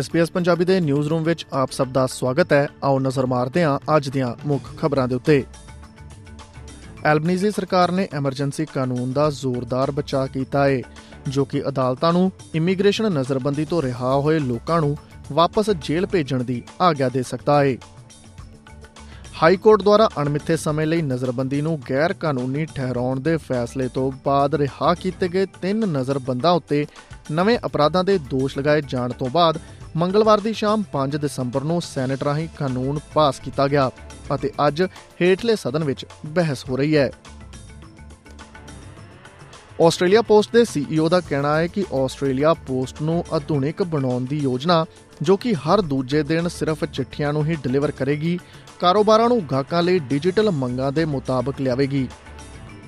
SBS Punjabi ਦੇ news room ਵਿੱਚ ਆਪ ਸਭ ਦਾ ਸਵਾਗਤ ਹੈ। ਆਓ ਨਜ਼ਰ ਮਾਰਦੇ ਹਾਂ ਅੱਜ ਦੀਆਂ ਮੁੱਖ ਖਬਰਾਂ ਦੇ ਉੱਤੇ। ਐਲਬਨੀਜ਼ੀ ਸਰਕਾਰ ਨੇ ਐਮਰਜੈਂਸੀ ਕਾਨੂੰਨ ਦਾ ਜ਼ੋਰਦਾਰ ਬਚਾਅ ਕੀਤਾ ਹੈ ਜੋ ਕਿ ਅਦਾਲਤਾਂ ਨੂੰ ਇਮੀਗ੍ਰੇਸ਼ਨ ਨਜ਼ਰਬੰਦੀ ਤੋਂ ਰਿਹਾ ਹੋਏ ਲੋਕਾਂ ਨੂੰ ਵਾਪਸ ਜੇਲ੍ਹ ਭੇਜਣ ਦੀ ਆਗਿਆ ਦੇ ਸਕਦਾ ਹੈ ਹਾਈ ਕੋਰਟ ਦੁਆਰਾ ਅਣਮਿੱਥੇ ਸਮੇਂ ਲਈ ਨਜ਼ਰਬੰਦੀ ਨੂੰ ਗੈਰ ਕਾਨੂੰਨੀ ਠਹਿਰਾਉਣ ਦੇ ਫੈਸਲੇ ਤੋਂ ਬਾਅਦ ਰਿਹਾ ਕੀਤੇ ਗਏ ਤਿੰਨ ਨਜ਼ਰਬੰਦਾਂ ਉੱਤੇ ਨਵੇਂ ਅਪਰਾਧਾਂ ਦੇ ਦੋਸ਼ ਲਗਾਏ ਜਾਣ ਤੋਂ ਬਾਅਦ ਮੰਗਲਵਾਰ ਦੀ ਸ਼ਾਮ 5 ਦਸੰਬਰ ਨੂੰ ਸੈਨੇਟ ਰਾਹੀਂ ਕਾਨੂੰਨ ਪਾਸ ਕੀਤਾ ਗਿਆ ਅਤੇ ਅੱਜ ਹੇਠਲੇ ਸਦਨ ਵਿੱਚ ਬਹਿਸ ਹੋ ਰਹੀ ਹੈ। ਆਸਟ੍ਰੇਲੀਆ ਪੋਸਟ ਦੇ ਸੀਈਓ ਦਾ ਕਹਿਣਾ ਹੈ ਕਿ ਆਸਟ੍ਰੇਲੀਆ ਪੋਸਟ ਨੂੰ ਆਧੁਨਿਕ ਬਣਾਉਣ ਦੀ ਯੋਜਨਾ, ਜੋ ਕਿ ਹਰ ਦੂਜੇ ਦਿਨ ਸਿਰਫ ਚਿੱਠੀਆਂ ਨੂੰ ਹੀ ਡਿਲੀਵਰ ਕਰੇਗੀ, ਕਾਰੋਬਾਰਾਂ ਨੂੰ ਗਾਹਕਾਂ ਲਈ ਡਿਜੀਟਲ ਮੰਗਾਂ ਦੇ ਮੁਤਾਬਕ ਲਿਆਵੇਗੀ।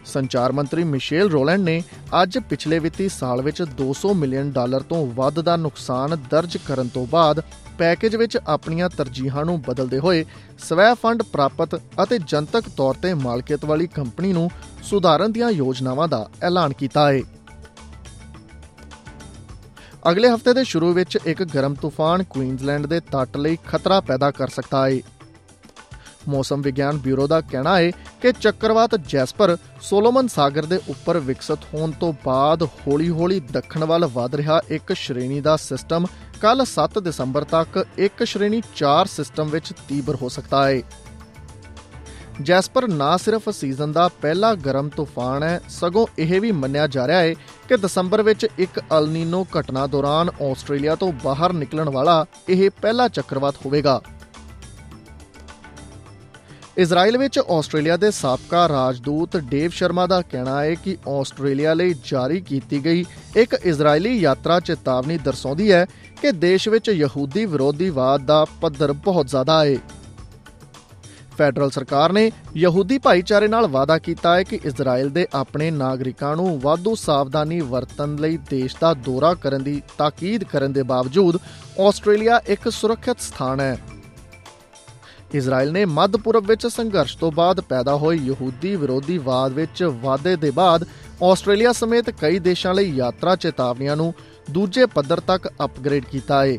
ਸੰਚਾਰ ਮੰਤਰੀ ਮਿਸ਼ੇਲ ਰੋਲੈਂਡ ਨੇ ਅੱਜ ਪਿਛਲੇ ਵਿੱਤੀ ਸਾਲ ਵਿੱਚ 200 ਮਿਲੀਅਨ ਡਾਲਰ ਤੋਂ ਵੱਧ ਦਾ ਨੁਕਸਾਨ ਦਰਜ ਕਰਨ ਤੋਂ ਬਾਅਦ ਪੈਕੇਜ ਵਿੱਚ ਆਪਣੀਆਂ ਤਰਜੀਹਾਂ ਨੂੰ ਬਦਲਦੇ ਹੋਏ ਸਵੈ ਫੰਡ ਪ੍ਰਾਪਤ ਅਤੇ ਜਨਤਕ ਤੌਰ ਤੇ ਮਾਲਕੀਅਤ ਵਾਲੀ ਕੰਪਨੀ ਨੂੰ ਸੁਧਾਰਨ ਦੀਆਂ ਯੋਜਨਾਵਾਂ ਦਾ ਐਲਾਨ ਕੀਤਾ ਹੈ। ਅਗਲੇ ਹਫ਼ਤੇ ਦੇ ਸ਼ੁਰੂ ਵਿੱਚ ਇੱਕ ਗਰਮ ਤੂਫਾਨ ਕੁਈਨਜ਼ਲੈਂਡ ਦੇ ਤੱਟ ਲਈ ਖਤਰਾ ਪੈਦਾ ਕਰ ਸਕਦਾ ਹੈ। ਮੌਸਮ ਵਿਗਿਆਨ ਬਿਊਰੋ ਦਾ ਕਹਿਣਾ ਹੈ ਕਿ ਚੱਕਰਵਾਤ ਜੈਸਪਰ ਸੋਲੋਮਨ ਸਾਗਰ ਦੇ ਉੱਪਰ ਵਿਕਸਿਤ ਹੋਣ ਤੋਂ ਬਾਅਦ ਹੌਲੀ-ਹੌਲੀ ਦੱਖਣ ਵੱਲ ਵਧ ਰਿਹਾ ਇੱਕ ਸ਼੍ਰੇਣੀ ਦਾ ਸਿਸਟਮ। ਕੱਲ 7 ਦਸੰਬਰ ਤੱਕ ਇੱਕ ਸ਼੍ਰੇਣੀ 4 ਸਿਸਟਮ ਵਿੱਚ ਤੀਬਰ ਹੋ ਸਕਦਾ ਹੈ। ਜੈਸਪਰ ਨਾ ਸਿਰਫ ਸੀਜ਼ਨ ਦਾ ਪਹਿਲਾ ਗਰਮ ਤੂਫਾਨ ਹੈ, ਸਗੋਂ ਇਹ ਵੀ ਮੰਨਿਆ ਜਾ ਰਿਹਾ ਹੈ ਕਿ ਦਸੰਬਰ ਵਿੱਚ ਇੱਕ ਅਲਨੀਨੋ ਘਟਨਾ ਦੌਰਾਨ ਆਸਟ੍ਰੇਲੀਆ ਤੋਂ ਬਾਹਰ ਨਿਕਲਣ ਵਾਲਾ ਇਹ ਪਹਿਲਾ ਚੱਕਰਵਾਤ ਹੋਵੇਗਾ। ਇਜ਼ਰਾਈਲ ਵਿੱਚ ਆਸਟ੍ਰੇਲੀਆ ਦੇ ਸਾਬਕਾ ਰਾਜਦੂਤ ਡੇਵ ਸ਼ਰਮਾ ਦਾ ਕਹਿਣਾ ਹੈ ਕਿ ਆਸਟ੍ਰੇਲੀਆ ਲਈ ਜਾਰੀ ਕੀਤੀ ਗਈ ਇੱਕ ਇਜ਼ਰਾਈਲੀ ਯਾਤਰਾ ਚੇਤਾਵਨੀ ਦਰਸਾਉਂਦੀ ਹੈ ਕਿ ਦੇਸ਼ ਵਿੱਚ ਯਹੂਦੀ ਵਿਰੋਧੀਵਾਦ ਦਾ ਪੱਧਰ ਬਹੁਤ ਜ਼ਿਆਦਾ ਹੈ। ਫੈਡਰਲ ਸਰਕਾਰ ਨੇ ਯਹੂਦੀ ਭਾਈਚਾਰੇ ਨਾਲ ਵਾਅਦਾ ਕੀਤਾ ਹੈ ਕਿ ਇਜ਼ਰਾਈਲ ਦੇ ਆਪਣੇ ਨਾਗਰਿਕਾਂ ਨੂੰ ਵਾਧੂ ਸਾਵਧਾਨੀ ਵਰਤਣ ਲਈ ਦੇਸ਼ ਦਾ ਦੌਰਾ ਕਰਨ ਦੀ ਤਾਕੀਦ ਕਰਨ ਦੇ ਬਾਵਜੂਦ ਆਸਟ੍ਰੇਲੀਆ ਇੱਕ ਸੁਰੱਖਿਅਤ ਸਥਾਨ ਹੈ। ਇਜ਼ਰਾਈਲ ਨੇ ਮੱਧ ਪੂਰਬ ਵਿੱਚ ਸੰਘਰਸ਼ ਤੋਂ ਬਾਅਦ ਪੈਦਾ ਹੋਏ ਯਹੂਦੀ ਵਿਰੋਧੀਵਾਦ ਵਿੱਚ ਵਾਧੇ ਦੇ ਬਾਅਦ ਆਸਟ੍ਰੇਲੀਆ ਸਮੇਤ ਕਈ ਦੇਸ਼ਾਂ ਲਈ ਯਾਤਰਾ ਚੇਤਾਵਨੀਆਂ ਨੂੰ ਦੂਜੇ ਪੱਧਰ ਤੱਕ ਅਪਗ੍ਰੇਡ ਕੀਤਾ ਹੈ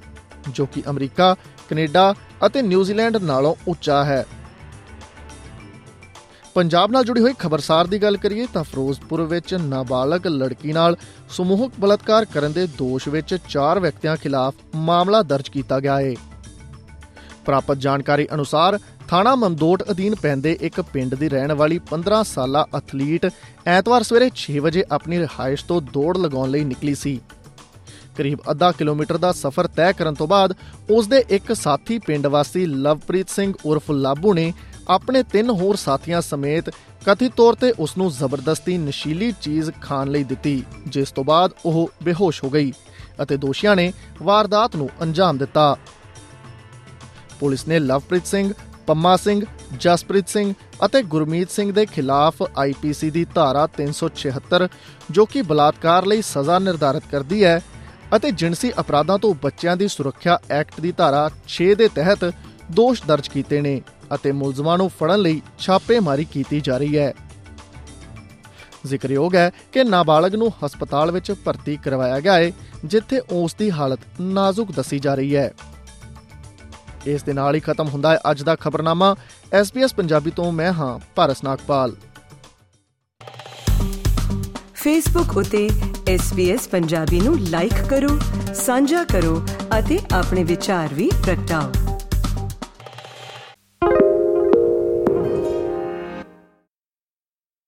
ਜੋ ਕਿ ਅਮਰੀਕਾ, ਕੈਨੇਡਾ ਅਤੇ ਨਿਊਜ਼ੀਲੈਂਡ ਨਾਲੋਂ ਉੱਚਾ ਹੈ। ਪੰਜਾਬ ਨਾਲ ਜੁੜੀ ਹੋਈ ਖਬਰਸਾਰ ਦੀ ਗੱਲ ਕਰੀਏ ਤਾਂ ਫਿਰੋਜ਼ਪੁਰ ਵਿੱਚ ਨਾਬਾਲਗ ਲੜਕੀ ਨਾਲ ਸਮੂਹਕ ਬਲਾਤਕਾਰ ਕਰਨ ਦੇ ਦੋਸ਼ ਵਿੱਚ 4 ਵਿਅਕਤੀਆਂ ਖਿਲਾਫ ਮਾਮਲਾ ਦਰਜ ਕੀਤਾ ਗਿਆ ਹੈ। ਪ੍ਰਾਪਤ ਜਾਣਕਾਰੀ ਅਨੁਸਾਰ ਥਾਣਾ ਮਮਦੋਟ ਅਧੀਨ ਪੈਂਦੇ ਇੱਕ ਪਿੰਡ ਦੀ ਰਹਿਣ ਵਾਲੀ 15 ਸਾਲਾ ਐਥਲੀਟ ਐਤਵਾਰ ਸਵੇਰੇ 6 ਵਜੇ ਆਪਣੀ ਰਿਹਾਇਸ਼ ਤੋਂ ਦੌੜ ਲਗਾਉਣ ਲਈ ਨਿਕਲੀ ਸੀ। ਕਰੀਬ ਅੱਧਾ ਕਿਲੋਮੀਟਰ ਦਾ ਸਫ਼ਰ ਤੈਅ ਕਰਨ ਤੋਂ ਬਾਅਦ ਉਸ ਦੇ ਇੱਕ ਸਾਥੀ ਪਿੰਡ ਵਾਸੀ ਲਵਪ੍ਰੀਤ ਸਿੰਘ ਉਰਫ ਲਾਬੂ ਨੇ ਆਪਣੇ ਤਿੰਨ ਹੋਰ ਸਾਥੀਆਂ ਸਮੇਤ ਕਥਿਤ ਤੌਰ ਤੇ ਉਸ ਨੂੰ ਜ਼ਬਰਦਸਤੀ ਨਸ਼ੀਲੀ ਚੀਜ਼ ਖਾਣ ਲਈ ਦਿੱਤੀ, ਜਿਸ ਤੋਂ ਬਾਅਦ ਉਹ ਬੇਹੋਸ਼ ਹੋ ਗਈ ਅਤੇ ਦੋਸ਼ੀਆਂ ਨੇ ਵਾਰਦਾਤ ਨੂੰ ਅੰਜਾਮ ਦਿੱਤਾ। ਪੁਲਿਸ ਨੇ ਲਵਪ੍ਰੀਤ ਸਿੰਘ, ਪੰਮਾ ਸਿੰਘ, ਜਸਪ੍ਰੀਤ ਸਿੰਘ ਅਤੇ ਗੁਰਮੀਤ ਸਿੰਘ ਦੇ ਖਿਲਾਫ ਆਈਪੀਸੀ ਦੀ ਧਾਰਾ 376 ਜੋ ਕਿ ਬਲਾਤਕਾਰ ਲਈ ਸਜ਼ਾ ਨਿਰਧਾਰਿਤ ਕਰਦੀ ਹੈ ਅਤੇ ਜਿੰਸੀ ਅਪਰਾਧਾਂ ਤੋਂ ਬੱਚਿਆਂ ਦੀ ਸੁਰੱਖਿਆ ਐਕਟ ਦੀ ਧਾਰਾ 6 ਦੇ ਤਹਿਤ ਦੋਸ਼ ਦਰਜ ਕੀਤੇ ਨੇ ਅਤੇ ਮੁਲਜ਼ਮਾਂ ਨੂੰ ਫੜਨ ਲਈ ਛਾਪੇਮਾਰੀ ਕੀਤੀ ਜਾ ਰਹੀ ਹੈ। ਜ਼ਿਕਰਯੋਗ ਹੈ ਕਿ ਨਾਬਾਲਗ ਨੂੰ ਹਸਪਤਾਲ ਵਿੱਚ ਭਰਤੀ ਕਰਵਾਇਆ ਗਿਆ ਹੈ, ਜਿੱਥੇ ਉਸ ਦੀ ਹਾਲਤ ਨਾਜ਼ੁਕ ਦੱਸੀ ਜਾ ਰਹੀ ਹੈ। ਇਸ ਦੇ ਨਾਲ ਹੀ ਖਤਮ ਹੁੰਦਾ ਹੈ ਅੱਜ ਦਾ ਖਬਰਨਾਮਾ। SBS ਪੰਜਾਬੀ ਤੋਂ ਮੈਂ ਹਾਂ ਭਾਰਸ ਨਾਗਪਾਲ। ਫੇਸਬੁੱਕ ਉਤੇ SBS ਪੰਜਾਬੀ ਨੂੰ ਲਾਈਕ ਕਰੋ, ਸਾਂਝਾ ਕਰੋ ਅਤੇ ਆਪਣੇ ਵਿਚਾਰ ਵੀ ਪ੍ਰਗਟਾਓ।